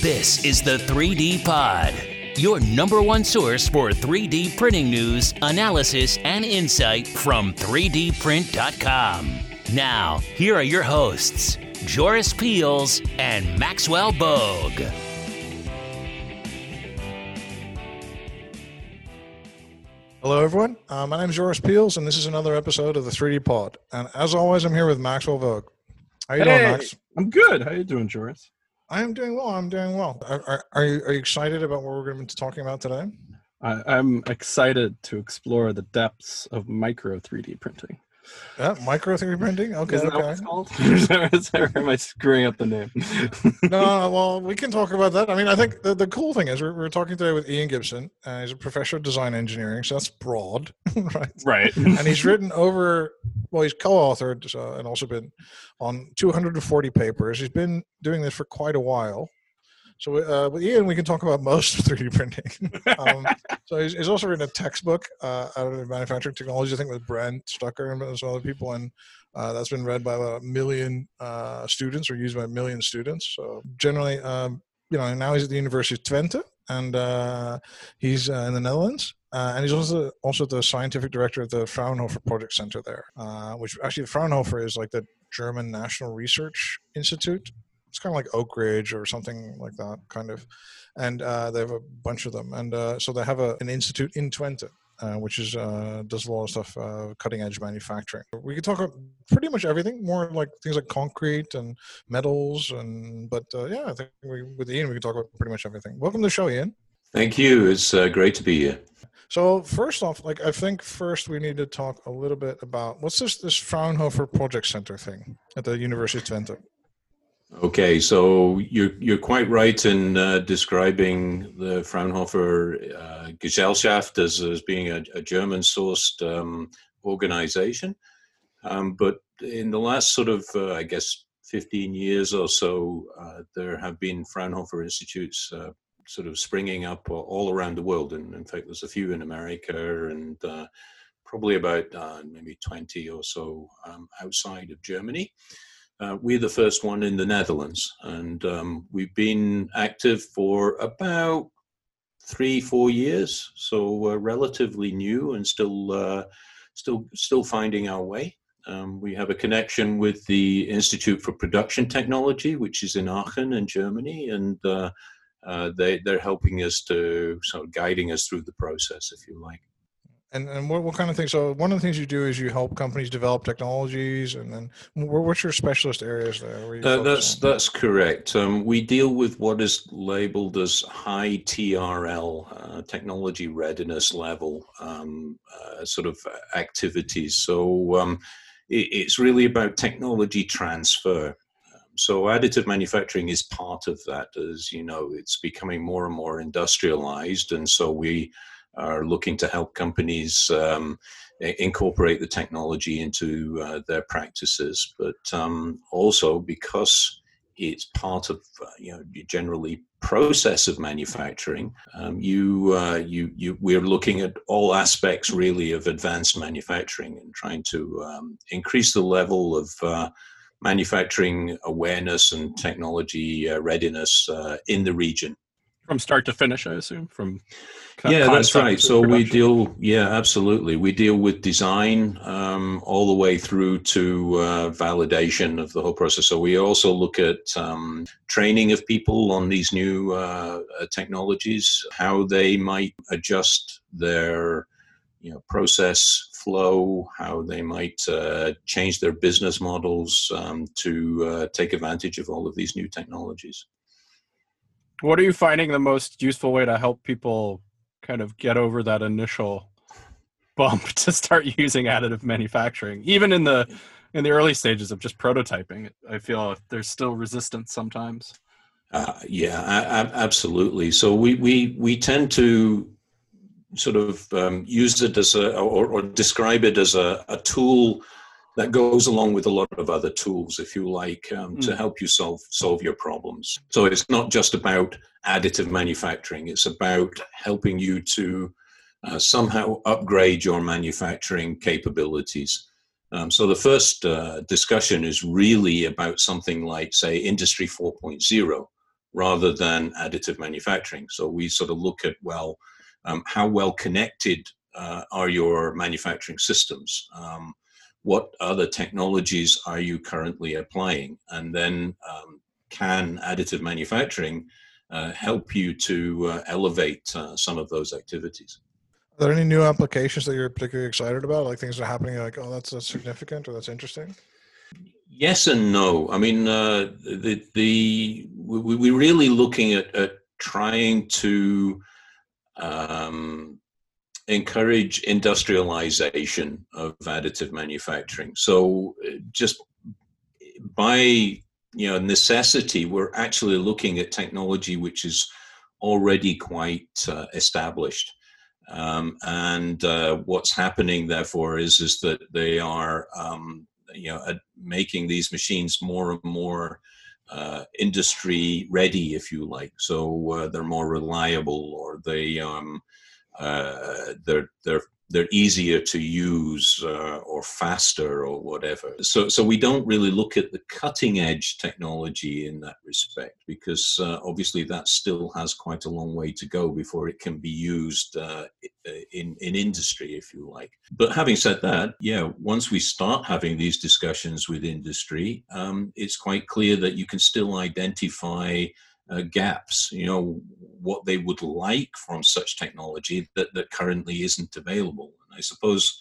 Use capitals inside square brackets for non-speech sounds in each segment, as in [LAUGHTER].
This is the 3D Pod, your number one source for 3D printing news, analysis, and insight from 3dprint.com. Now, here are your hosts, Joris Peels and Maxwell Bogue. Hello, everyone. Uh, my name is Joris Peels, and this is another episode of the 3D Pod. And as always, I'm here with Maxwell Bogue. How you hey, doing, Max? I'm good. How you doing, Joris? I am doing well. I'm doing well. Are, are, are, you, are you excited about what we're going to be talking about today? I, I'm excited to explore the depths of micro 3D printing. Yeah, micro 3D printing. Okay, Isn't okay. that what it's called? [LAUGHS] or am I screwing up the name? no, [LAUGHS] well, we can talk about that. I mean, I think the, the cool thing is we're, we're talking today with Ian Gibson. Uh, he's a professor of design engineering, so that's broad, [LAUGHS] right? right. And he's written over, well, he's co-authored so, and also been on 240 papers. He's been doing this for quite a while. So uh, with Ian, we can talk about most 3D [LAUGHS] printing. [LAUGHS] um, so he's, he's, also written a textbook uh, out of manufacturing technology, I think, with Brent Stucker and some other people, and uh, that's been read by about a million uh, students or used by a million students. So generally, um, you know, now he's at the University of Twente, and uh, he's uh, in the Netherlands. Uh, and he's also also the scientific director of the Fraunhofer Project Center there, which actually Fraunhofer is like the German National Research Institute it's kind of like Oak Ridge or something like that, kind of. And uh, they have a bunch of them, and uh, so they have a, an institute in Twente. Uh, which is uh, does a lot of stuff, uh, cutting edge manufacturing. We could talk about pretty much everything, more like things like concrete and metals, and but uh, yeah, I think we, with Ian we can talk about pretty much everything. Welcome to the show, Ian. Thank you. It's uh, great to be here. So first off, like I think first we need to talk a little bit about what's this this Fraunhofer Project Center thing at the University of Twente. Okay, so you're you're quite right in uh, describing the Fraunhofer uh, Gesellschaft as, as being a, a German-sourced um, organization, um, but in the last sort of uh, I guess 15 years or so, uh, there have been Fraunhofer institutes uh, sort of springing up all around the world, and in fact, there's a few in America and uh, probably about maybe 20 or so um, outside of Germany. Uh, we're the first one in the Netherlands, and um, we've been active for about three, four years, so uh, relatively new and still, uh, still, still finding our way. Um, we have a connection with the Institute for Production Technology, which is in Aachen in Germany, and uh, uh, they, they're helping us to sort of guiding us through the process, if you like. And and what, what kind of things? So one of the things you do is you help companies develop technologies, and then what's your specialist areas there? Uh, that's on? that's correct. Um, we deal with what is labeled as high TRL, uh, technology readiness level, um, uh, sort of activities. So um, it, it's really about technology transfer. Um, so additive manufacturing is part of that. As you know, it's becoming more and more industrialized, and so we are looking to help companies um, incorporate the technology into uh, their practices, but um, also because it's part of uh, you know generally process of manufacturing. Um, you, uh, you, you, we're looking at all aspects really of advanced manufacturing and trying to um, increase the level of uh, manufacturing awareness and technology uh, readiness uh, in the region from start to finish i assume from yeah that's right. so production. we deal yeah absolutely. We deal with design um, all the way through to uh, validation of the whole process. So we also look at um, training of people on these new uh, uh technologies how they might adjust their you know process flow how they might uh, change their business models um, to uh, take advantage of all of these new technologies what are you finding the most useful way to help people kind of get over that initial bump [LAUGHS] to start using additive manufacturing? Even in the in the early stages of just prototyping i feel there's still resistance sometimes. Uh, yeah I, I, absolutely. So we we we tend to sort of um, use it as a or, or describe it as a, a tool that goes along with a lot of other tools, if you like, um, mm. to help you solve solve your problems. So it's not just about additive manufacturing; it's about helping you to uh, somehow upgrade your manufacturing capabilities. Um, so the first uh, discussion is really about something like, say, Industry 4.0, rather than additive manufacturing. So we sort of look at well, um, how well connected uh, are your manufacturing systems? Um, what other technologies are you currently applying? And then um, can additive manufacturing uh, help you to uh, elevate uh, some of those activities? Are there any new applications that you're particularly excited about? Like things that are happening, like oh, that's, that's significant or that's interesting. Yes and no. I mean, uh, the the we, we're really looking at, at trying to um, encourage industrialization of additive manufacturing. So, uh, just by you know necessity, we're actually looking at technology which is already quite uh, established. Um, and uh, what's happening, therefore, is is that they are um, you know making these machines more and more uh, industry ready, if you like. So uh, they're more reliable, or they um, uh, they're they're they're easier to use uh, or faster or whatever. So, so we don't really look at the cutting edge technology in that respect because uh, obviously that still has quite a long way to go before it can be used uh, in in industry, if you like. But having said that, yeah, once we start having these discussions with industry, um, it's quite clear that you can still identify uh, gaps, you know, what they would like from such technology that, that currently isn't available. And I suppose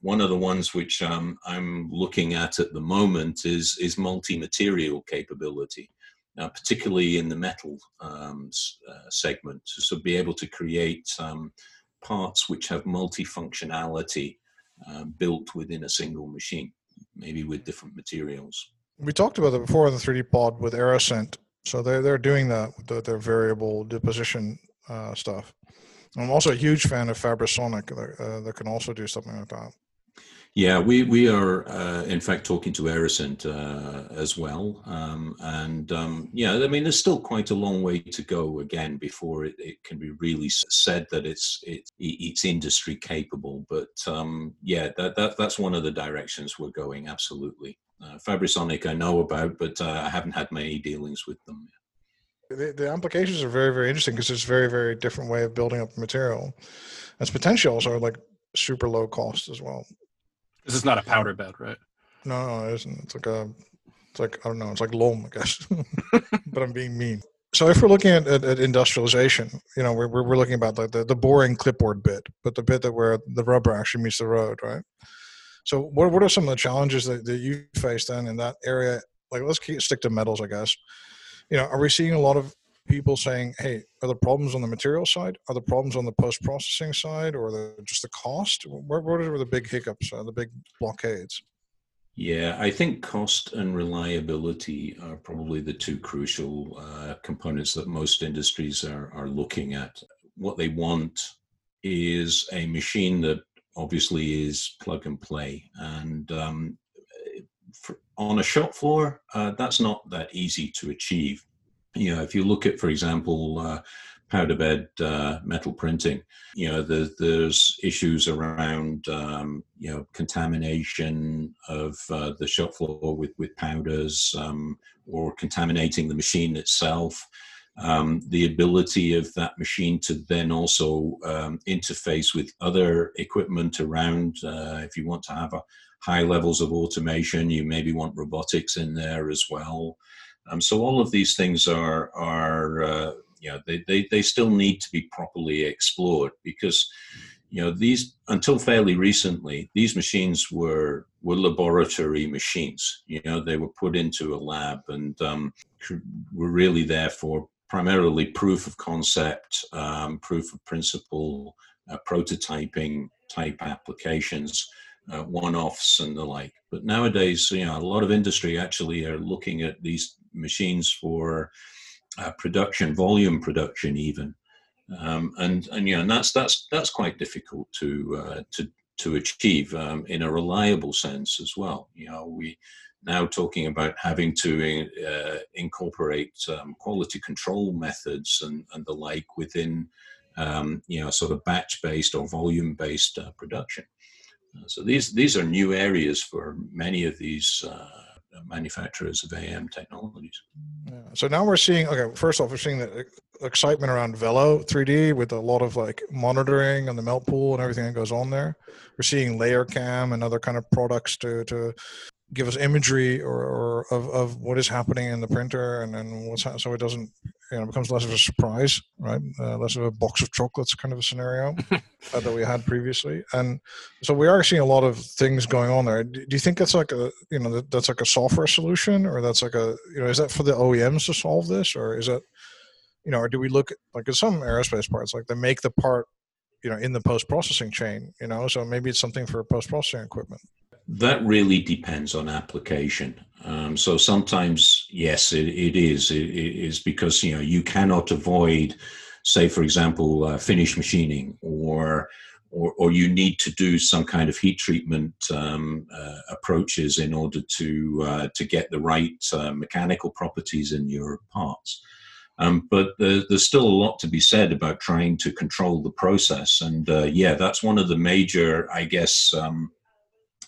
one of the ones which um, I'm looking at at the moment is, is multi-material capability, uh, particularly in the metal um, uh, segment. So be able to create um, parts which have multifunctionality uh, built within a single machine, maybe with different materials. We talked about that before in the 3D pod with Aerosint so they're they're doing that with the, their variable deposition uh, stuff. I'm also a huge fan of Fabrisonic uh, that can also do something like that. Yeah, we we are uh, in fact talking to Aerosint uh, as well, um, and um, yeah, I mean there's still quite a long way to go again before it, it can be really said that it's it's it's industry capable. But um, yeah, that, that that's one of the directions we're going. Absolutely. Uh, Fabrisonic I know about, but uh, I haven't had many dealings with them. The, the applications are very, very interesting because it's a very, very different way of building up material. Its potential also like super low cost as well. This is not a powder bed, right? No, it isn't. It's like a, it's like I don't know, it's like loam, I guess. [LAUGHS] but I'm being mean. So if we're looking at, at, at industrialization, you know, we're, we're looking about like the, the boring clipboard bit, but the bit that where the rubber actually meets the road, right? So what, what are some of the challenges that, that you face then in that area? Like let's keep, stick to metals, I guess. You know, are we seeing a lot of people saying, "Hey, are the problems on the material side? Are the problems on the post processing side, or the, just the cost? Where, what are the big hiccups, uh, the big blockades?" Yeah, I think cost and reliability are probably the two crucial uh, components that most industries are, are looking at. What they want is a machine that obviously is plug and play. And um, for, on a shop floor, uh, that's not that easy to achieve. You know, if you look at, for example, uh, powder bed uh, metal printing, you know, the, there's issues around, um, you know, contamination of uh, the shop floor with, with powders um, or contaminating the machine itself um, the ability of that machine to then also um, interface with other equipment around. Uh, if you want to have a high levels of automation, you maybe want robotics in there as well. Um, so all of these things are are uh, you know they, they they still need to be properly explored because you know these until fairly recently these machines were were laboratory machines you know they were put into a lab and um, were really there for primarily proof of concept, um, proof of principle, uh, prototyping type applications, uh, one-offs and the like. But nowadays, you know, a lot of industry actually are looking at these machines for uh, production, volume production, even. Um, and and yeah, and that's that's that's quite difficult to uh, to to achieve um, in a reliable sense as well. You know, we now talking about having to uh, incorporate um, quality control methods and, and the like within um, you know sort of batch based or volume based uh, production. Uh, so these these are new areas for many of these uh, Uh, manufacturers of AM technologies. Yeah. So now we're seeing. Okay, first off, we're seeing the excitement around Velo 3D with a lot of like monitoring and the melt pool and everything that goes on there. We're seeing Layer Cam and other kind of products to to give us imagery or, or of, of what is happening in the printer and then what's ha- so it doesn't you know becomes less of a surprise right? Uh, less of a box of chocolates kind of a scenario uh, [LAUGHS] that we had previously. And so we are seeing a lot of things going on there. Do, do you think that's like a you know that, that's like a software solution or that's like a you know is that for the oems to solve this or is it you know or do we look at like in some aerospace parts like they make the part you know in the post processing chain you know? So maybe it's something for post processing equipment that really depends on application. Um, so sometimes, yes, it, it is. It, it is because you know you cannot avoid, say, for example, uh, finish machining, or, or or you need to do some kind of heat treatment um, uh, approaches in order to uh, to get the right uh, mechanical properties in your parts. Um, but there, there's still a lot to be said about trying to control the process, and uh, yeah, that's one of the major, I guess. Um,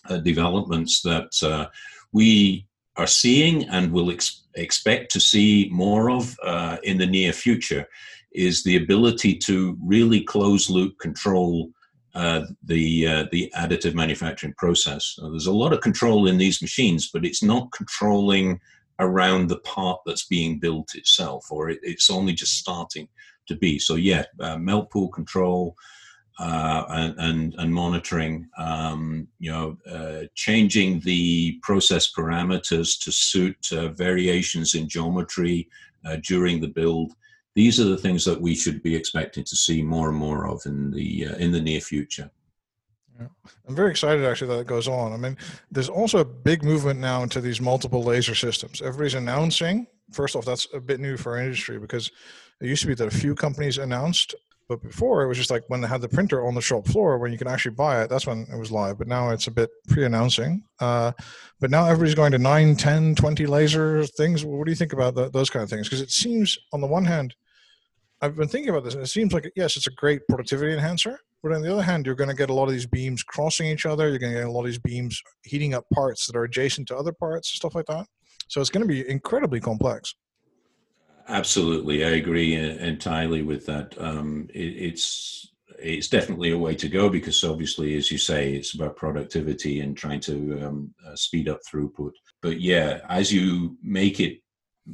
uh, developments that uh, we are seeing and will ex- expect to see more of uh, in the near future is the ability to really close loop control uh, the uh, the additive manufacturing process. So there's a lot of control in these machines, but it's not controlling around the part that's being built itself, or it, it's only just starting to be. So yeah, uh, melt pool control, uh, and, and, monitoring, um, you know, uh, changing the process parameters to suit uh, variations in geometry uh, during the build. These are the things that we should be expecting to see more and more of in the uh, in the near future. I'm very excited actually that it goes on. I mean, there's also a big movement now into these multiple laser systems. Everybody's announcing. First off, that's a bit new for our industry because it used to be that a few companies announced but before it was just like when they had the printer on the shop floor when you can actually buy it, that's when it was live. But now it's a bit pre-announcing. Uh, but now everybody's going to 9, 10, 20 laser things. What do you think about the, those kind of things? Because it seems on the one hand, I've been thinking about this and it seems like, yes, it's a great productivity enhancer. But on the other hand, you're going to get a lot of these beams crossing each other. You're going to get a lot of these beams heating up parts that are adjacent to other parts, stuff like that. So it's going to be incredibly complex. Absolutely, I agree entirely with that. Um, it, it's it's definitely a way to go because obviously, as you say, it's about productivity and trying to um, uh, speed up throughput. But yeah, as you make it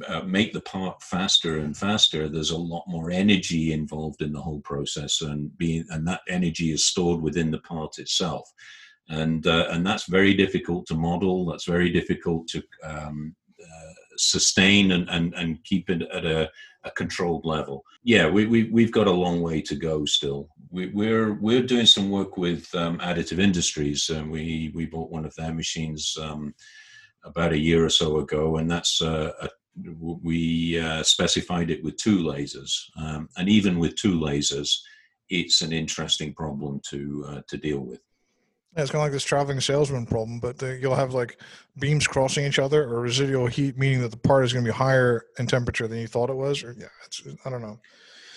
uh, make the part faster and faster, there's a lot more energy involved in the whole process, and being and that energy is stored within the part itself, and uh, and that's very difficult to model. That's very difficult to um, sustain and, and, and keep it at a, a controlled level. Yeah, we, we, we've got a long way to go still. We, we're, we're doing some work with um, Additive Industries, and we, we bought one of their machines um, about a year or so ago, and that's uh, a, we uh, specified it with two lasers. Um, and even with two lasers, it's an interesting problem to, uh, to deal with. Yeah, it's kind of like this traveling salesman problem, but the, you'll have like beams crossing each other or residual heat, meaning that the part is going to be higher in temperature than you thought it was. Or yeah, it's I don't know.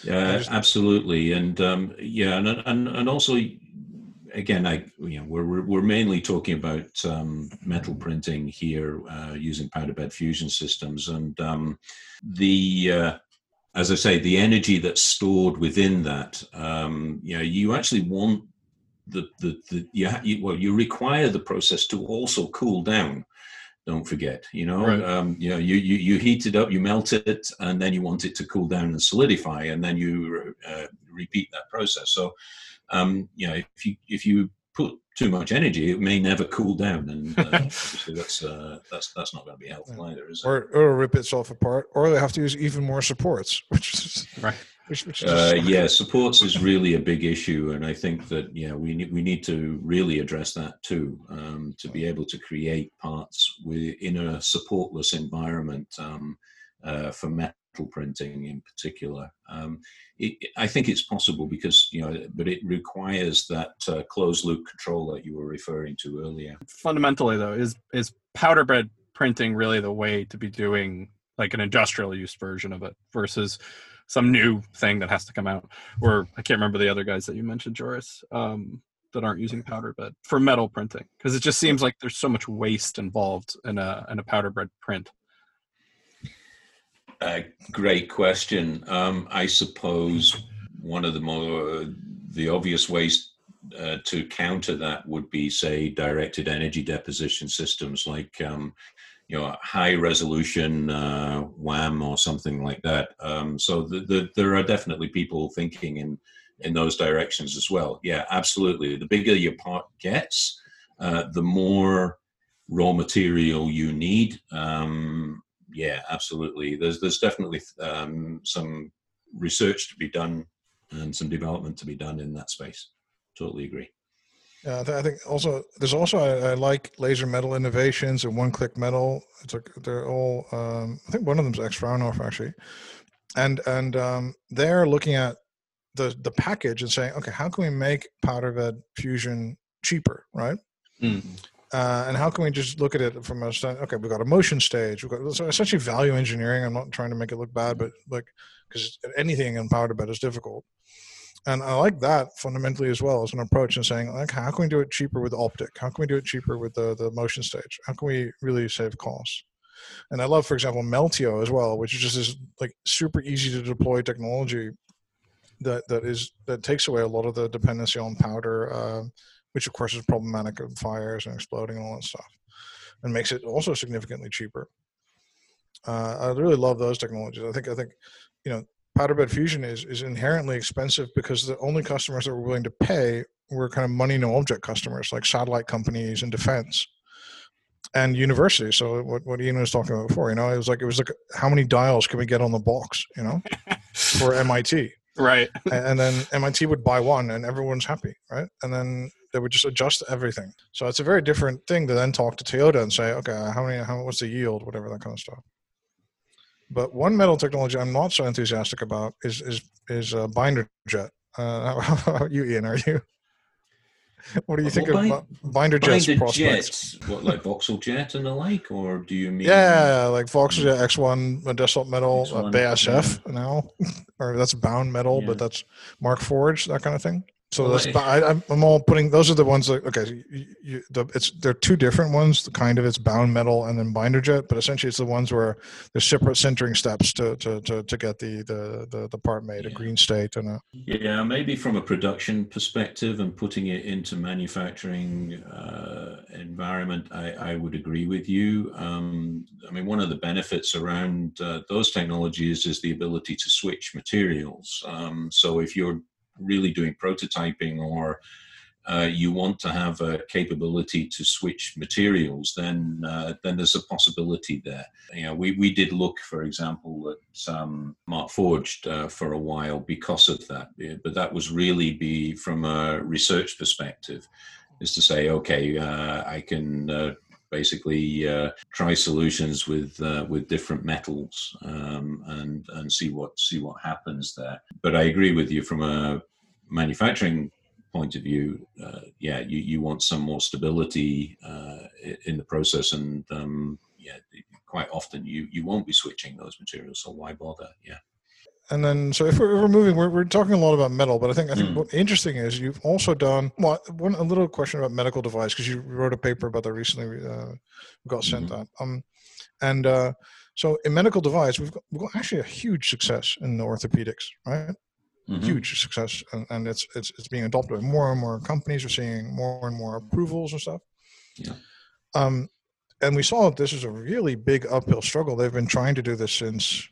Yeah, just, absolutely, and um, yeah, and and and also, again, I you know we're we're mainly talking about um, metal printing here uh, using powder bed fusion systems, and um, the uh, as I say, the energy that's stored within that, um, you know, you actually want the, the, the you, you, well you require the process to also cool down don't forget you know right. um, you know you, you you heat it up you melt it and then you want it to cool down and solidify and then you uh, repeat that process so um, you know if you if you put too much energy it may never cool down and uh, [LAUGHS] that's uh, that's that's not going to be helpful either is or, or rip itself apart or they have to use even more supports [LAUGHS] which is right. uh, yeah, supports is really a big issue, and I think that yeah, we need we need to really address that too um, to be able to create parts in a supportless environment um, uh, for metal printing in particular. Um, it, I think it's possible because you know, but it requires that uh, closed loop control that you were referring to earlier. Fundamentally, though, is is powder bed printing really the way to be doing like an industrial use version of it versus some new thing that has to come out. Or I can't remember the other guys that you mentioned, Joris. Um, that aren't using powder bed for metal printing? Because it just seems like there's so much waste involved in a in a powder bed print. Uh, great question. Um, I suppose one of the more the obvious ways uh, to counter that would be, say, directed energy deposition systems like um, you know high resolution uh, WAM or something like that. Um, so the, the, there are definitely people thinking in in those directions as well. Yeah, absolutely. The bigger your part gets, uh, the more raw material you need. Um, yeah, absolutely. There's there's definitely um, some research to be done and some development to be done in that space. Totally agree. Yeah, I think also there's also I, I, like Laser Melting Innovations and one click metal. It's like they're all. Um, I think one of them's ex Fraunhofer actually, and and um, they're looking at the the package and saying, okay, how can we make powder bed fusion cheaper, right? Mm. Uh, and how can we just look at it from a okay we've got a motion stage. We've got so essentially value engineering i'm not trying to make it look bad but like because anything in powder bed is difficult. And i like that fundamentally as well as an approach and saying like how can we do it cheaper with optic? How can we do it cheaper with the, the motion stage? How can we really save costs? And i love for example meltio as well which is just this like super easy to deploy technology that that is that takes away a lot of the dependency on powder uh, which of course is problematic of fires and exploding and all that stuff, and makes it also significantly cheaper. Uh, I really love those technologies. I think I think you know powder bed fusion is is inherently expensive because the only customers that were willing to pay were kind of money no object customers like satellite companies and defense and universities. So what, what Ian was talking about before, you know, it was like it was like how many dials can we get on the box, you know, [LAUGHS] for MIT. Right. and then MIT would buy one and everyone's happy, right? And then they would just adjust everything. So it's a very different thing to then talk to Toyota and say, okay, how many, how what's the yield, whatever that kind of stuff. But one metal technology I'm not so enthusiastic about is is is uh, binder jet. Uh, [LAUGHS] how about you, Ian? Are you? [LAUGHS] What do you think well, of binder jets binder prospects? Jets, what like voxeljet and the like, or do you mean? Yeah, like voxel jet ExOne a desktop metal, ExOne, uh, BASF yeah. now, [LAUGHS] or that's bound metal, yeah. but that's Markforged, that kind of thing. So well, that's I, am all putting those are the ones that okay. You, you, the, it's they're two different ones. The kind of it's bound metal and then binder jet, but essentially it's the ones where there's separate sintering steps to to to, to get the, the the the part made yeah. a green state and a yeah maybe from a production perspective and putting it into manufacturing uh, environment. I, I would agree with you. Um, I mean, one of the benefits around uh, those technologies is the ability to switch materials. Um, so if you're really doing prototyping or uh, you want to have a capability to switch materials, then uh, then there's a possibility there. You know, we, we did look, for example, at um, Markforged uh, for a while because of that, but that was really be from a research perspective, is to say, okay, uh, I can uh, basically uh, try solutions with uh, with different metals um, and and see what see what happens there. But I agree with you from a manufacturing point of view, uh, yeah, you, you want some more stability uh, in the process, and um, yeah, quite often you you won't be switching those materials, so why bother? Yeah. And then, so if we're, if we're moving, we're, we're talking a lot about metal, but I think I think mm. what interesting is you've also done well, one a little question about medical device because you wrote a paper about that recently. Uh, got sent mm-hmm. that. Um, and uh, so in medical device, we've got, we've got actually a huge success in the orthopedics, right? Mm-hmm. Huge success, and, and it's it's it's being adopted. By more and more companies are seeing more and more approvals and stuff. Yeah. Um, and we saw that this is a really big uphill struggle. They've been trying to do this since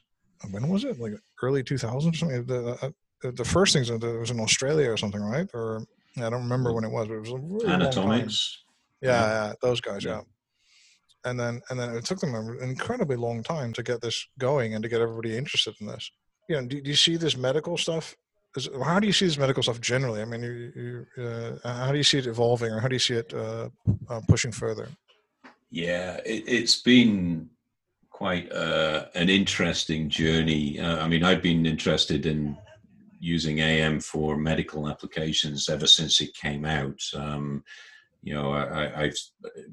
when was it? Like early 2000s or something. The, uh, the first things that was in Australia or something, right? Or I don't remember when it was, but it was a really Anatomics. Yeah, yeah, those guys, yeah. yeah. And then and then it took them an incredibly long time to get this going and to get everybody interested in this. You know, do, do you see this medical stuff? Is, how do you see this medical stuff generally? I mean, you, you, uh, how do you see it evolving, or how do you see it uh, uh, pushing further? Yeah, it, has been quite uh, an interesting journey. Uh, I mean, I've been interested in using AM for medical applications ever since it came out. Um, you know, I, I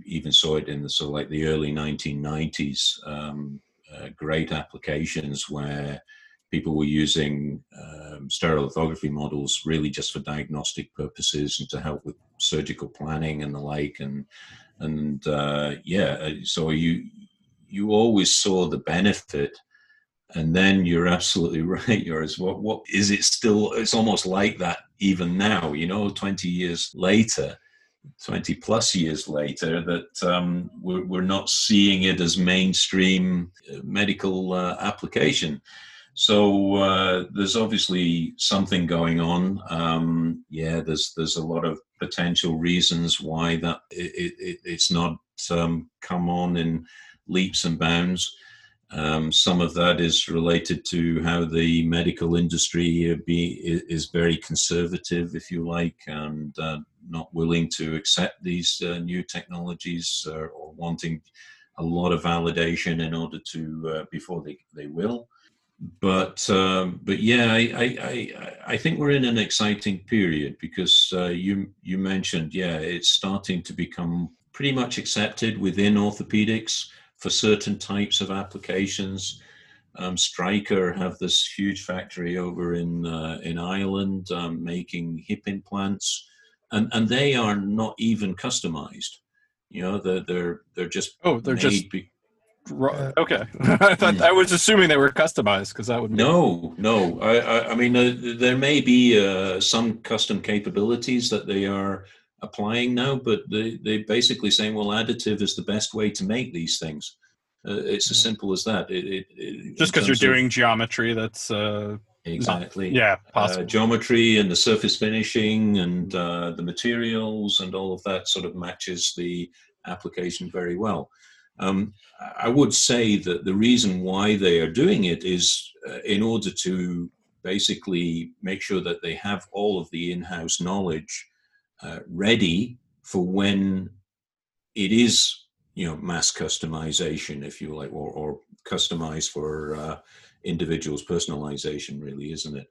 even saw it in the sort of like the early 1990s. Um, uh, great applications where people were using um, stereolithography models really just for diagnostic purposes and to help with surgical planning and the like. And and uh, yeah, uh, so you you always saw the benefit. And then you're absolutely [LAUGHS] right, Joris. What what is it still? It's almost like that even now. You know, 20 years later, 20 plus years later that um, we're, we're, not seeing it as mainstream uh, medical uh, application. So uh, there's obviously something going on. Um, yeah, there's there's a lot of potential reasons why that it, it, it's not um, come on in leaps and bounds. Um, some of that is related to how the medical industry be, is very conservative, if you like, and uh, not willing to accept these uh, new technologies uh, or wanting a lot of validation in order to uh, before they, they will. But um, but yeah, I, I, I think we're in an exciting period because uh, you you mentioned yeah it's starting to become pretty much accepted within orthopedics for certain types of applications. Um, Stryker have this huge factory over in uh, in Ireland um, making hip implants, and and they are not even customized. You know, they're they're they're just oh they're just be- okay. [LAUGHS] I thought I was assuming they were customized because that would no no. I I, I mean uh, there may be uh, some custom capabilities that they are applying now, but they, they're basically saying, well, additive is the best way to make these things. Uh, it's as hmm. simple as that. It, it, it, Just because you're doing of, geometry, that's uh, exactly not, yeah uh, possible. Uh, geometry and the surface finishing and uh, the materials and all of that sort of matches the application very well. Um, I would say that the reason why they are doing it is uh, in order to basically make sure that they have all of the in-house knowledge uh, ready for when it is you know mass customization if you like or, or customized for uh, individuals personalization really isn't it?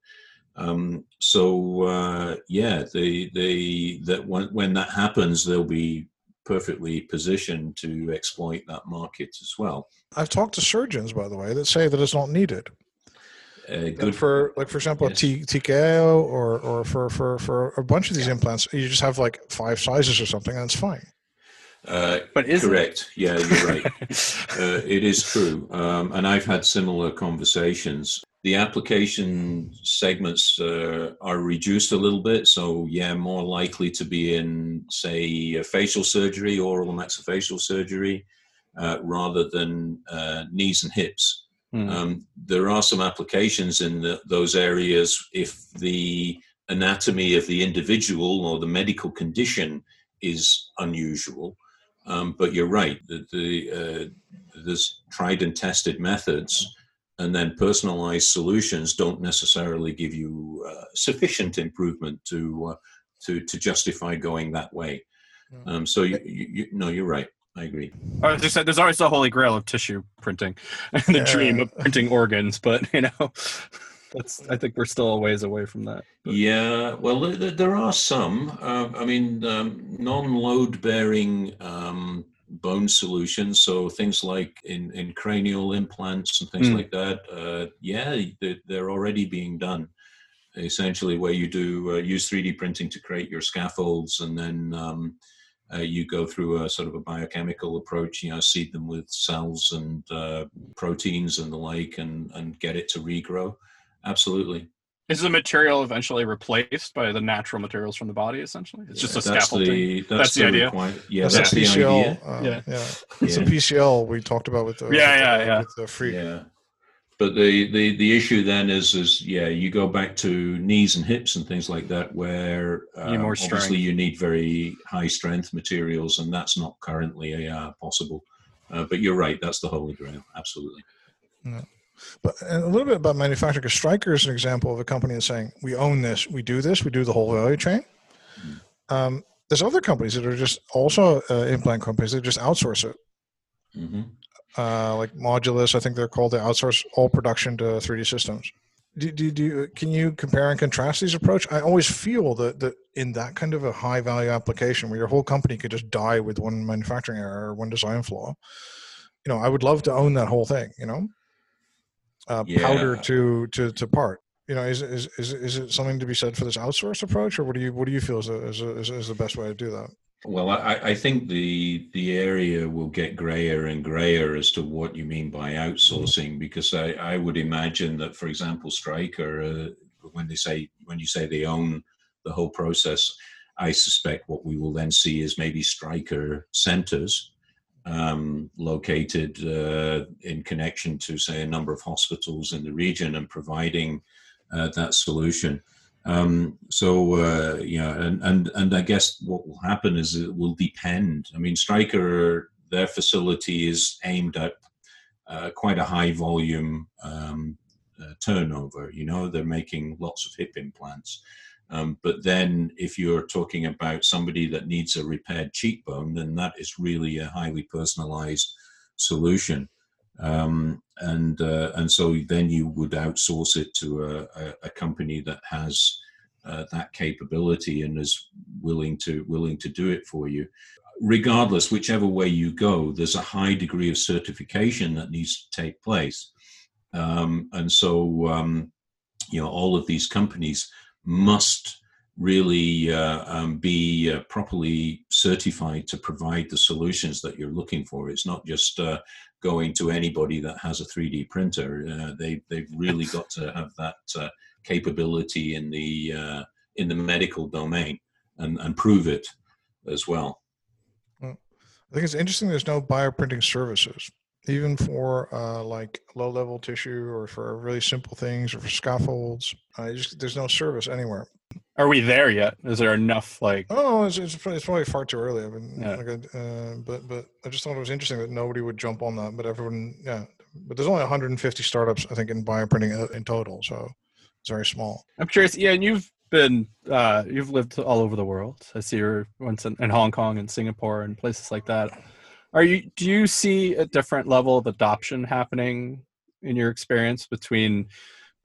Um, so uh, yeah they they that when, when that happens they'll be perfectly positioned to exploit that market as well. I've talked to surgeons by the way that say that it's not needed uh, good for like for example yes. a TKO or or for for for a bunch of these yeah. implants you just have like five sizes or something and it's fine. Uh, but is correct. It? yeah you're right. [LAUGHS] Uh, it is true. Um, and i've had similar conversations. The application segments uh, are reduced a little bit. So yeah more likely to be in say facial surgery oral maxillofacial surgery uh, rather than uh, knees and hips Mm. Um, there are some applications in the, those areas if the anatomy of the individual or the medical condition is unusual. Um, but you're right, the, the uh, there's tried and tested methods, and then personalized solutions don't necessarily give you uh, sufficient improvement to, uh, to, to justify going that way. Hmm. Um, so you, you, you, no, you're right. I agree. I just said there's always the holy grail of tissue printing [LAUGHS] and the yeah. dream of printing organs, but you know, [LAUGHS] that's I think we're still a ways away from that. But. Yeah, well, there are some. Uh, I mean, um, non-load bearing um, bone solutions, so things like in, in cranial implants and things mm. like that. Uh, yeah, they're already being done. Essentially, where you do uh, use 3D printing to create your scaffolds, and then um, uh, you go through a sort of a biochemical approach, you know, seed them with cells and uh, proteins and the like, and and get it to regrow. Absolutely. Is the material eventually replaced by the natural materials from the body? Essentially, it's just a that's scaffolding. The, that's, that's the, the idea. Require- yeah, that's, that's the PCL, idea. Uh, yeah, yeah. [LAUGHS] It's yeah. a PCL we talked about with the yeah, yeah, the, yeah. With the free. Yeah, but the, the the issue then is is yeah you go back to knees and hips and things like that where uh, obviously you need very high strength materials and that's not currently uh, possible. Uh, but you're right that's the holy grail absolutely. Yeah. but a little bit about manufacturing because Stryker is an example of a company that's saying we own this we do this we do the whole value chain. Mm-hmm. um, there's other companies that are just also uh, implant companies that just outsource it. Mm-hmm uh, like Modulus, I think they're called. They outsource all production to 3D systems. Do, do, do, can you compare and contrast these approach? I always feel that, that in that kind of a high value application where your whole company could just die with one manufacturing error or one design flaw, you know, I would love to own that whole thing, you know? uh, Yeah. powder to to to part. You know, is, is is is it something to be said for this outsource approach, or what do you what do you feel is a, is, a, is, is the best way to do that? Well, I, I think the the area will get grayer and grayer as to what you mean by outsourcing, because I, I would imagine that, for example, Stryker, uh, when they say when you say they own the whole process, I suspect what we will then see is maybe Stryker centers um, located uh, in connection to, say, a number of hospitals in the region and providing uh, that solution. Um, so uh, yeah, and, and and I guess what will happen is it will depend. I mean, Stryker, their facility is aimed at uh, quite a high volume um, uh, turnover. You know, they're making lots of hip implants. Um, but then, if you're talking about somebody that needs a repaired cheekbone, then that is really a highly personalized solution. Um, and uh, and so then you would outsource it to a, a, a company that has uh, that capability and is willing to willing to do it for you. Regardless, whichever way you go, there's a high degree of certification that needs to take place, um, and so um, you know all of these companies must really uh, um, be uh, properly certified to provide the solutions that you're looking for. It's not just uh, going to anybody that has a 3D printer. Uh, they they've really got to have that uh, capability in the uh, in the medical domain and, and prove it as well. I think it's interesting. There's no bioprinting services, even for uh, like low level tissue or for really simple things or for scaffolds. Uh, just, there's no service anywhere. Are we there yet? Is there enough like Oh, it's, it's, probably- it's probably far too early. I mean, Yeah. like, I- uh, but but I just thought it was interesting that nobody would jump on that, but everyone, yeah. But there's only 150 startups, I think, in bioprinting uh, in total, so it's very small. I'm curious. Yeah, and you've been uh, you've lived all over the world. I see you're once in, in Hong Kong and Singapore and places like that. Are you? Do you see a different level of adoption happening in your experience between,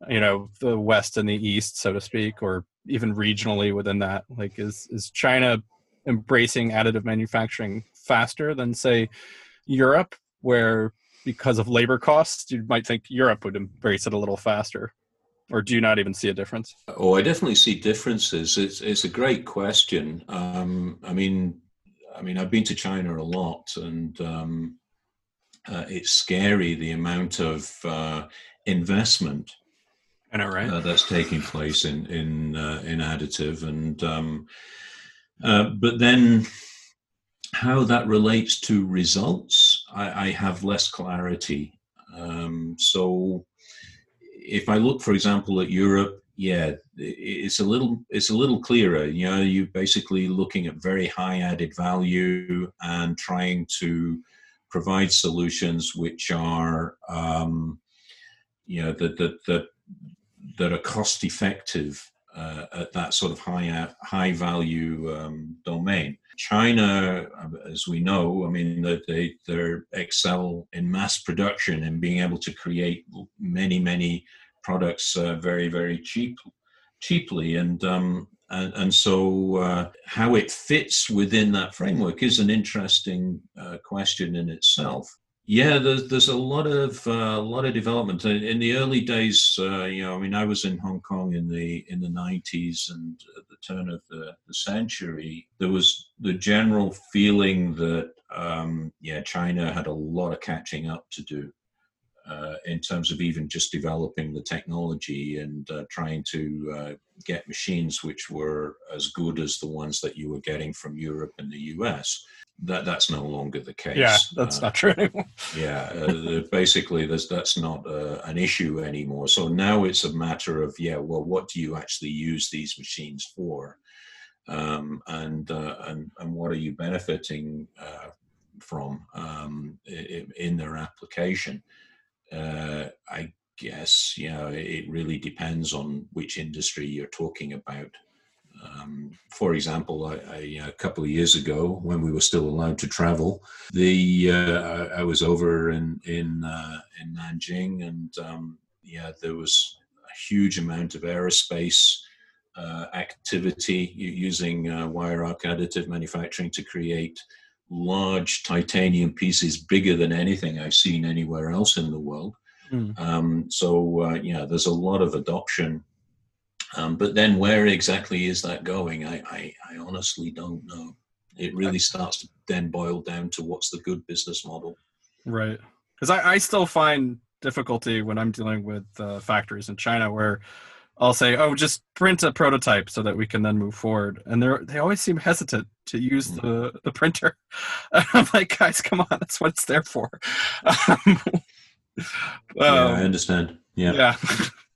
you know, the West and the East, so to speak, or even regionally within that? Like, is is China embracing additive manufacturing faster than say Europe, where because of labor costs, you might think Europe would embrace it a little faster? or do you not even see a difference? Oh, I definitely see differences. It's it's a great question. Um, I mean, I mean, I've been to China a lot, and um, uh, it's scary the amount of uh, investment I know, right? uh, that's taking place in in uh, in additive, and um, uh, but then how that relates to results, I, I have less clarity. Um, so if I look, for example, at Europe, yeah, it's a little it's a little clearer. You know, you're basically looking at very high added value and trying to provide solutions which are um, you know that that that that are cost effective uh, at that sort of high high value um, domain. China, as we know, I mean, they they they excel in mass production and being able to create many many products uh, very very cheap cheaply and um, and, and so uh, how it fits within that framework is an interesting uh, question in itself yeah there's, there's a lot of uh, lot of development in, in the early days uh, you know i mean i was in hong kong in the in the 90s and at the turn of the, the century there was the general feeling that um, yeah china had a lot of catching up to do uh, in terms of even just developing the technology and uh, trying to uh, get machines which were as good as the ones that you were getting from Europe and the US. That that's no longer the case. Yeah, that's Uh, not true anymore. [LAUGHS] yeah, uh, basically, there's, that's not uh, an issue anymore. So now it's a matter of yeah, well, what do you actually use these machines for, um, and uh, and and what are you benefiting uh, from um, in, in their application? Uh, I guess you know it really depends on which industry you're talking about. Um, for example, I, I, a couple of years ago, when we were still allowed to travel, the uh, I was over in in uh, in Nanjing, and um, yeah, there was a huge amount of aerospace uh, activity using uh, wire arc additive manufacturing to create large titanium pieces bigger than anything I've seen anywhere else in the world. Mm. Um, so uh, yeah, there's a lot of adoption. Um, but then where exactly is that going? I, I, I honestly don't know. It really starts to then boil down to what's the good business model. Right. Because I, I still find difficulty when I'm dealing with uh, factories in China where I'll say, "Oh, just print a prototype so that we can then move forward," and they they always seem hesitant to use Mm. the the printer. [LAUGHS] I'm like, guys, come on, that's what it's there for. [LAUGHS] Um, yeah, I um, understand. Yeah. yeah. [LAUGHS]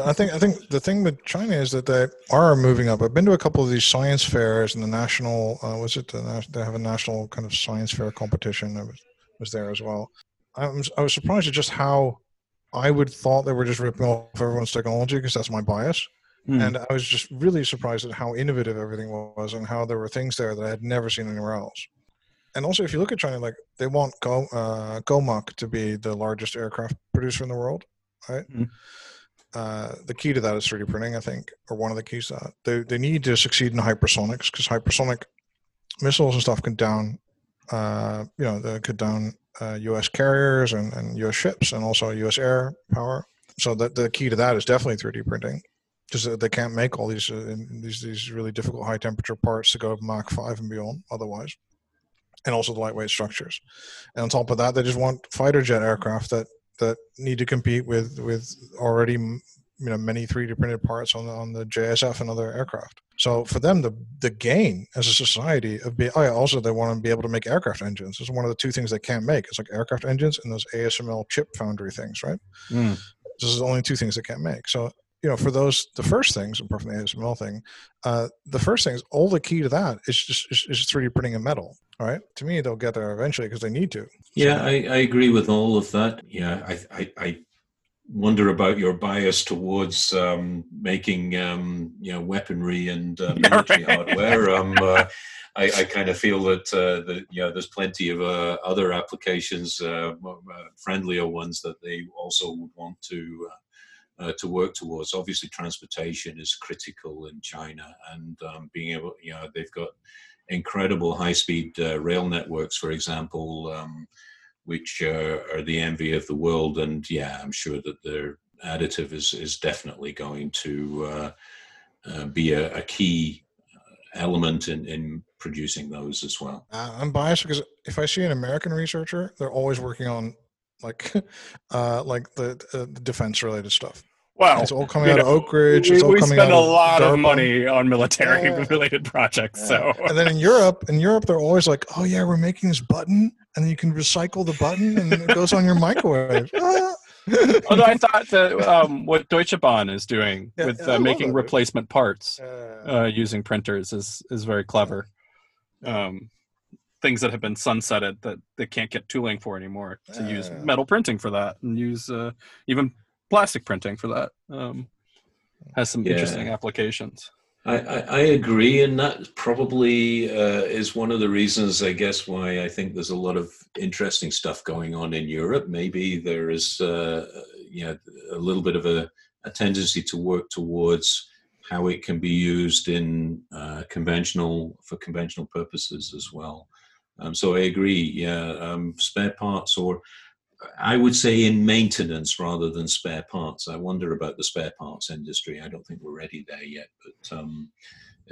I think I think the thing with China is that they are moving up. I've been to a couple of these science fairs and the national uh, was it the, they have a national kind of science fair competition. I was was there as well. I was I was surprised at just how I would thought they were just ripping off everyone's technology because that's my bias. Hmm. And I was just really surprised at how innovative everything was and how there were things there that I had never seen anywhere else. And also, if you look at China, like they want Go, uh, COMAC to be the largest aircraft producer in the world, right? Mhm. Uh, the key to that is 3D printing, I think, or one of the keys that. They, they need to succeed in hypersonics because hypersonic missiles and stuff can down, uh, you know, they could down uh, U.S. carriers and, and U.S. ships and also U.S. air power. So that the key to that is definitely 3D printing because they can't make all these, uh, these these really difficult high temperature parts to go Mach five and beyond otherwise, and also the lightweight structures. And on top of that, they just want fighter jet aircraft that that need to compete with with already you know many 3D printed parts on the, on the JSF and other aircraft. So for them, the the gain as a society of being oh yeah, also they want to be able to make aircraft engines. This is one of the two things they can't make. It's like aircraft engines and those ASML chip foundry things, right? Hmm. This is the only two things they can't make. So you know, for those the first things, apart from the ASML thing, uh, the first thing is all the key to that is just is, is 3D printing a metal. All right, to me, they'll get there eventually because they need to. Yeah, I, I agree with all of that. Yeah, I, I, I wonder about your bias towards um, making um, you know weaponry and uh, [LAUGHS] military right. hardware. Um, uh, I, I kind of feel that uh, that you know there's plenty of uh, other applications, uh, uh, friendlier ones that they also would want to. Uh, to work towards. Obviously, transportation is critical in China, and um, being able, you know, they've got incredible high-speed uh, rail networks, for example, um, which uh, are the envy of the world. And yeah, I'm sure that their additive is is definitely going to uh, uh, be a, a key uh, element in, in producing those as well. I'm biased because if I see an American researcher, they're always working on like [LAUGHS] uh, like the, uh, the defense related stuff. Wow. It's all coming you out of know, Oak Ridge. we all we coming spend a out of lot of DARPA. money on military Yeah. [LAUGHS] related projects. Yeah. So and then in Europe, in Europe, they're always like, "Oh yeah, we're making this button, and then you can recycle the button, and it goes on your microwave." Ah. [LAUGHS] Although I thought that um, what Deutsche Bahn is doing Yeah, with yeah, uh, making replacement parts Uh, uh, using printers is is very clever. Um, things that have been sunsetted that they can't get tooling for anymore to use metal printing for that and use uh, even plastic printing for that. Um, has some Yeah. interesting applications. I, I, I agree, and that probably uh, is one of the reasons, I guess, why I think there's a lot of interesting stuff going on in Europe. Maybe there is, uh, you know, a little bit of a, a tendency to work towards how it can be used in uh, conventional for conventional purposes as well. Um, so I agree. Yeah, um, spare parts or I would say in maintenance rather than spare parts. I wonder about the spare parts industry. I don't think we're ready there yet, but um,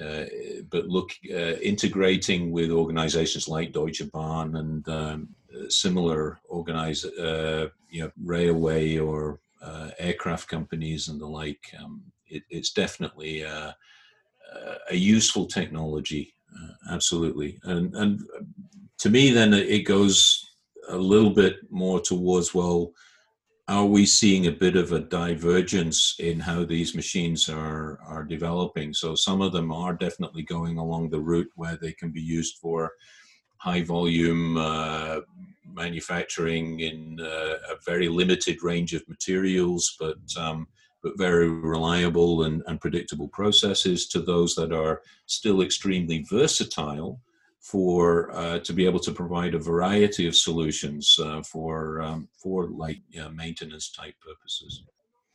uh, but look, uh, integrating with organizations like Deutsche Bahn and um, similar organize, uh, you know, railway or uh, aircraft companies and the like, um, it, it's definitely uh, uh, a useful technology. Uh, absolutely, and and to me, then it goes a little bit more towards well are we seeing a bit of a divergence in how these machines are are developing? So some of them are definitely going along the route where they can be used for high volume uh, manufacturing in uh, a very limited range of materials but um, but very reliable and, and predictable processes to those that are still extremely versatile for uh, to be able to provide a variety of solutions uh, for um, for like uh, maintenance type purposes.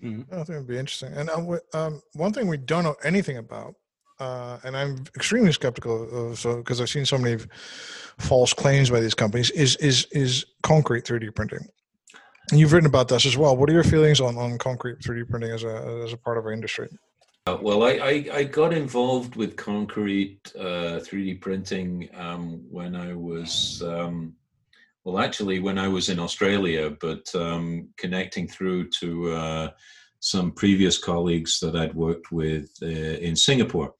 Mhm. I think it'd be interesting. And um, w- um, one thing we don't know anything about, uh, and I'm extremely skeptical of, so because I've seen so many false claims by these companies, is is is concrete 3D printing. You've written about this as well. What are your feelings on, on concrete 3D printing as a as a part of our industry? Uh, well, I, I, I, got involved with concrete uh, 3D printing um, when I was, um, well, actually, when I was in Australia, but um, connecting through to uh, some previous colleagues that I'd worked with uh, in Singapore.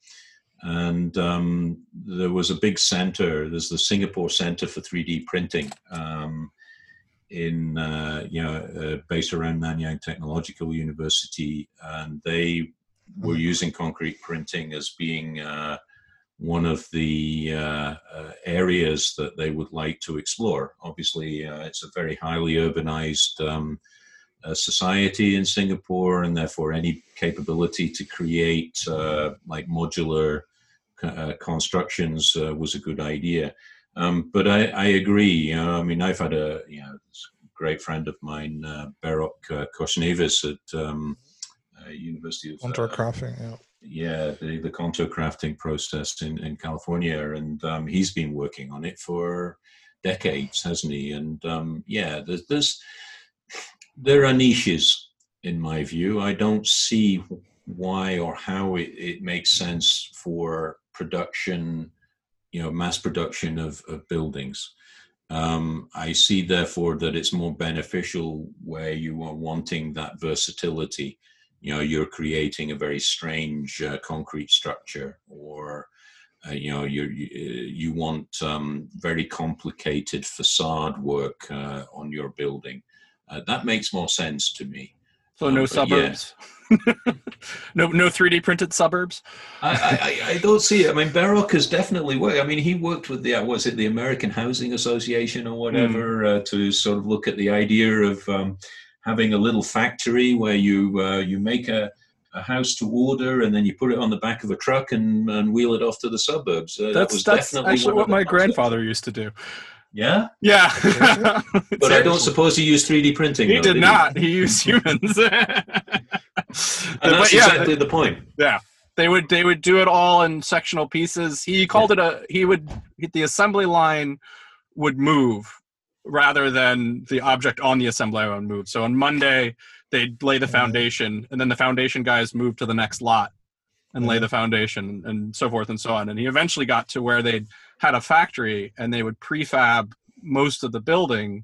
And um, there was a big center, there's the Singapore Center for 3D Printing um, in uh, you know uh, based around Nanyang Technological University, and they were mm-hmm. using concrete printing as being uh, one of the uh, uh, areas that they would like to explore. Obviously, uh, it's a very highly urbanized um, society in Singapore, and therefore any capability to create like modular constructions was a good idea. Um, but I, I, agree. You know, I mean, I've had a you know great friend of mine, uh, Behrokh uh, at um, uh, University of contour uh, crafting. Yeah, yeah, the, the contour crafting process in in California, and um, he's been working on it for decades, hasn't he? And um, yeah, there's, there's there are niches in my view. I don't see why or how it, it makes sense for production you know mass production of, of buildings. Um, I see therefore that it's more beneficial where you are wanting that versatility. You know, you're creating a very strange uh, concrete structure, or uh, you know, you you want um, very complicated facade work uh, on your building. Uh, that makes more sense to me. So no um, suburbs. Yeah. [LAUGHS] no, no 3D printed suburbs. I, I, I, don't see it. I mean, Behrokh has definitely worked. I mean, he worked with the uh, was it the American Housing Association or whatever mm. uh, to sort of look at the idea of um, having a little factory where you uh, you make a, a house to order and then you put it on the back of a truck and, and wheel it off to the suburbs. Uh, that's that that's actually what my grandfather used to do. Yeah. Yeah. [LAUGHS] but I don't suppose he used 3D printing. He though, did, did not. He? he used humans. [LAUGHS] [LAUGHS] and that's yeah, exactly the point. Yeah. They would they would do it all in sectional pieces. He called yeah. it a he would the assembly line would move rather than the object on the assembly line move. So on Monday they'd lay the foundation and then the foundation guys moved to the next lot and lay the foundation and so forth and so on. And he eventually got to where they'd had a factory and they would prefab most of the building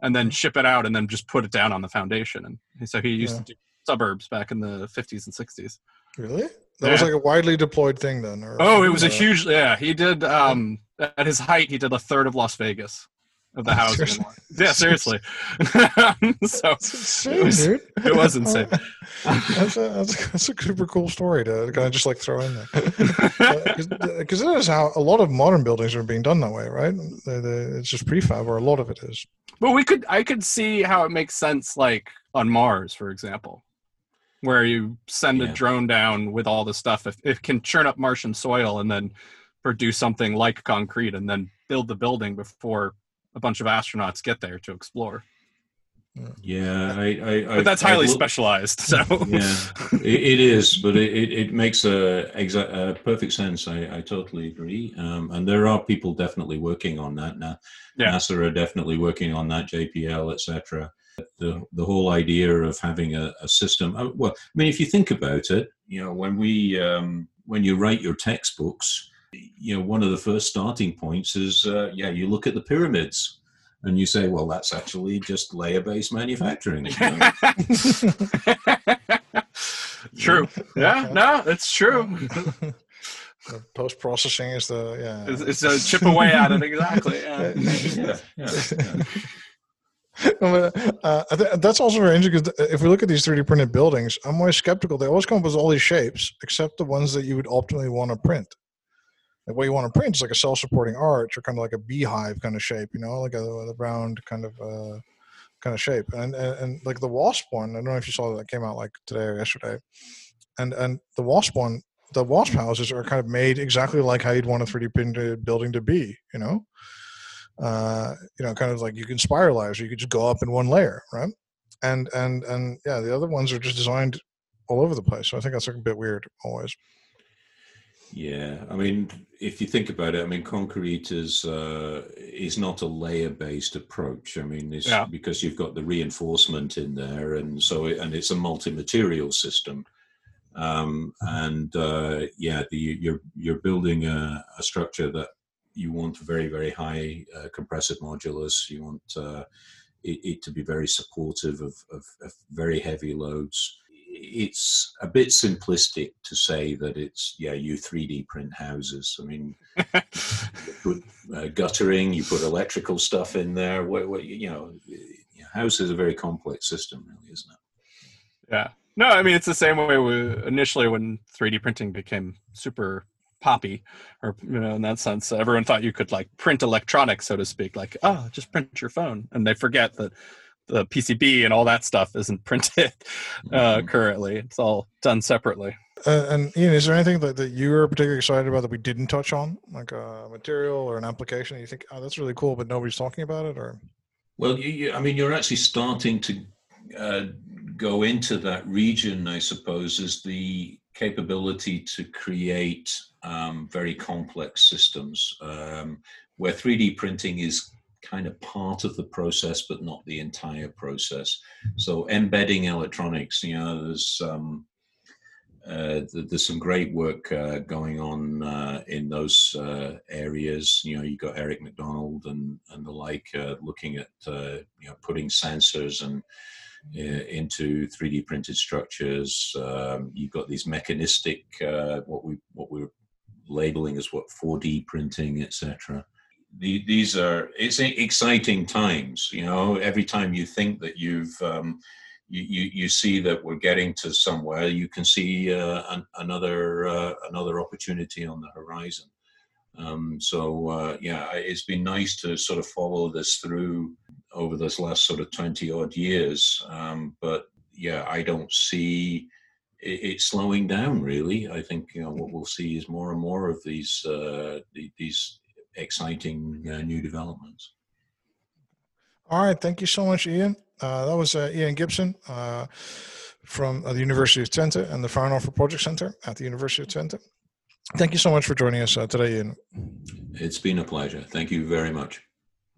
and then ship it out and then just put it down on the foundation. And so he used yeah. to do suburbs back in the 50s and 60s. Really? That yeah. was like a widely deployed thing then. oh, it was a huge. Yeah, he did. Um, at his height, he did a third of Las Vegas of the housing. Seriously? Yeah, seriously. [LAUGHS] so insane, it was, dude. It was insane. [LAUGHS] that's, a, that's, a, that's, a, super cool story to kind of just like throw in there. [LAUGHS] Because uh, that is how a lot of modern buildings are being done that way, right? They, they, it's just prefab, or a lot of it is. But we could, I could see how it makes sense, like on Mars, for example, where you send yeah. a drone down with all the stuff. If it can churn up Martian soil and then produce something like concrete, and then build the building before a bunch of astronauts get there to explore. Yeah, I, I, but that's highly specialized. So yeah, it, it is, but it, it, makes a, exa- a perfect sense. I, I totally agree. Um, and there are people definitely working on that now. Yeah. NASA are definitely working on that. JPL, etc. The the whole idea of having a, a system. Uh, well, I mean, if you think about it, you know, when we um, when you write your textbooks, you know, one of the first starting points is, uh, yeah, you look at the pyramids and you say, well, that's actually just layer-based manufacturing. [LAUGHS] true. Yeah, no, it's true. [LAUGHS] Post processing is the yeah. It's, it's, a chip away at it exactly. Yeah. [LAUGHS] yeah, yeah, yeah. uh, that's also very interesting because if we look at these 3D printed buildings, I'm always skeptical. They always come up with all these shapes, except the ones that you would optimally want to print the way you want to print is like a self-supporting arch or kind of like a beehive kind of shape, you know, like a, a round kind of uh, kind of shape. And, and, and like the WASP one, I don't know if you saw that came out like today or yesterday. And and the WASP one, the WASP houses are kind of made exactly like how you'd want a 3D printed building to be, you know. Uh, you know, kind of like you can spiralize, or you could just go up in one layer, right? And and and yeah, the other ones are just designed all over the place. So I think that's a bit weird always. Yeah, I mean, if you think about it, I mean, concrete is uh, is not a layer based approach. I mean, it's Yeah. because you've got the reinforcement in there, and so it, and it's a multi material system. Um, and uh, yeah, the, you're you're building a, a structure that you want very very high uh, compressive modulus. You want uh, it, it to be very supportive of, of, of very heavy loads. It's a bit simplistic to say that it's yeah you 3D print houses. I mean, put uh, guttering, you put electrical stuff in there. What, what you know, house is a very complex system, really, isn't it? Yeah. No, I mean it's the same way we initially when 3D printing became super poppy, or you know, in that sense, everyone thought you could like print electronics, so to speak, like oh, just print your phone, and they forget that the PCB and all that stuff isn't [LAUGHS] printed uh, Mhm. currently. It's all done separately. Uh, and Ian, is there anything that, that you were particularly excited about that we didn't touch on, like a material or an application? that You think, oh, that's really cool, but nobody's talking about it, or Well, you, you, I mean, you're actually starting to uh, go into that region, I suppose, is the capability to create um, very complex systems um, where 3D printing is kind of part of the process, but not the entire process. So embedding electronics, you know, there's um, uh, there's some great work uh, going on uh, in those uh, areas. You know, you got Eric MacDonald and and the like uh, looking at uh, you know putting sensors and into 3D printed structures. Um, you've got these mechanistic what we what we're labeling as what 4D printing, etc. The, these are it's exciting times. You know, every time you think that you've um, you, you, you see that we're getting to somewhere, you can see uh, an, another uh, another opportunity on the horizon. Um, so uh, yeah, it's been nice to sort of follow this through over this last sort of twenty odd years. Um, but yeah, I don't see it, slowing down really. I think you know what we'll see is more and more of these uh, these exciting uh, new developments. All right, thank you so much, Ian. Uh, that was uh, Ian Gibson uh, from uh, the University of Twente and the Fraunhofer Project Center at the University of Twente. Thank you so much for joining us uh, today, Ian. It's been a pleasure. Thank you very much.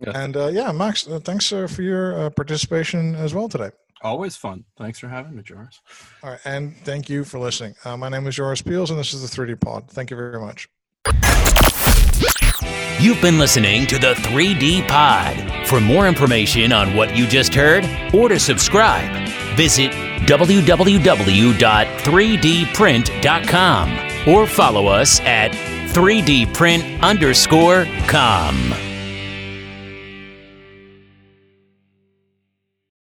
And uh, yeah, Max, uh, thanks uh, for your uh, participation as well today. Always fun. Thanks for having me, Joris. All right, and thank you for listening. Uh, my name is Joris Peels, and this is the 3D Pod. Thank you very much. You've been listening to the 3D Pod. For more information on what you just heard or to subscribe, visit www.3dprint.com or follow us at 3dprint underscore com.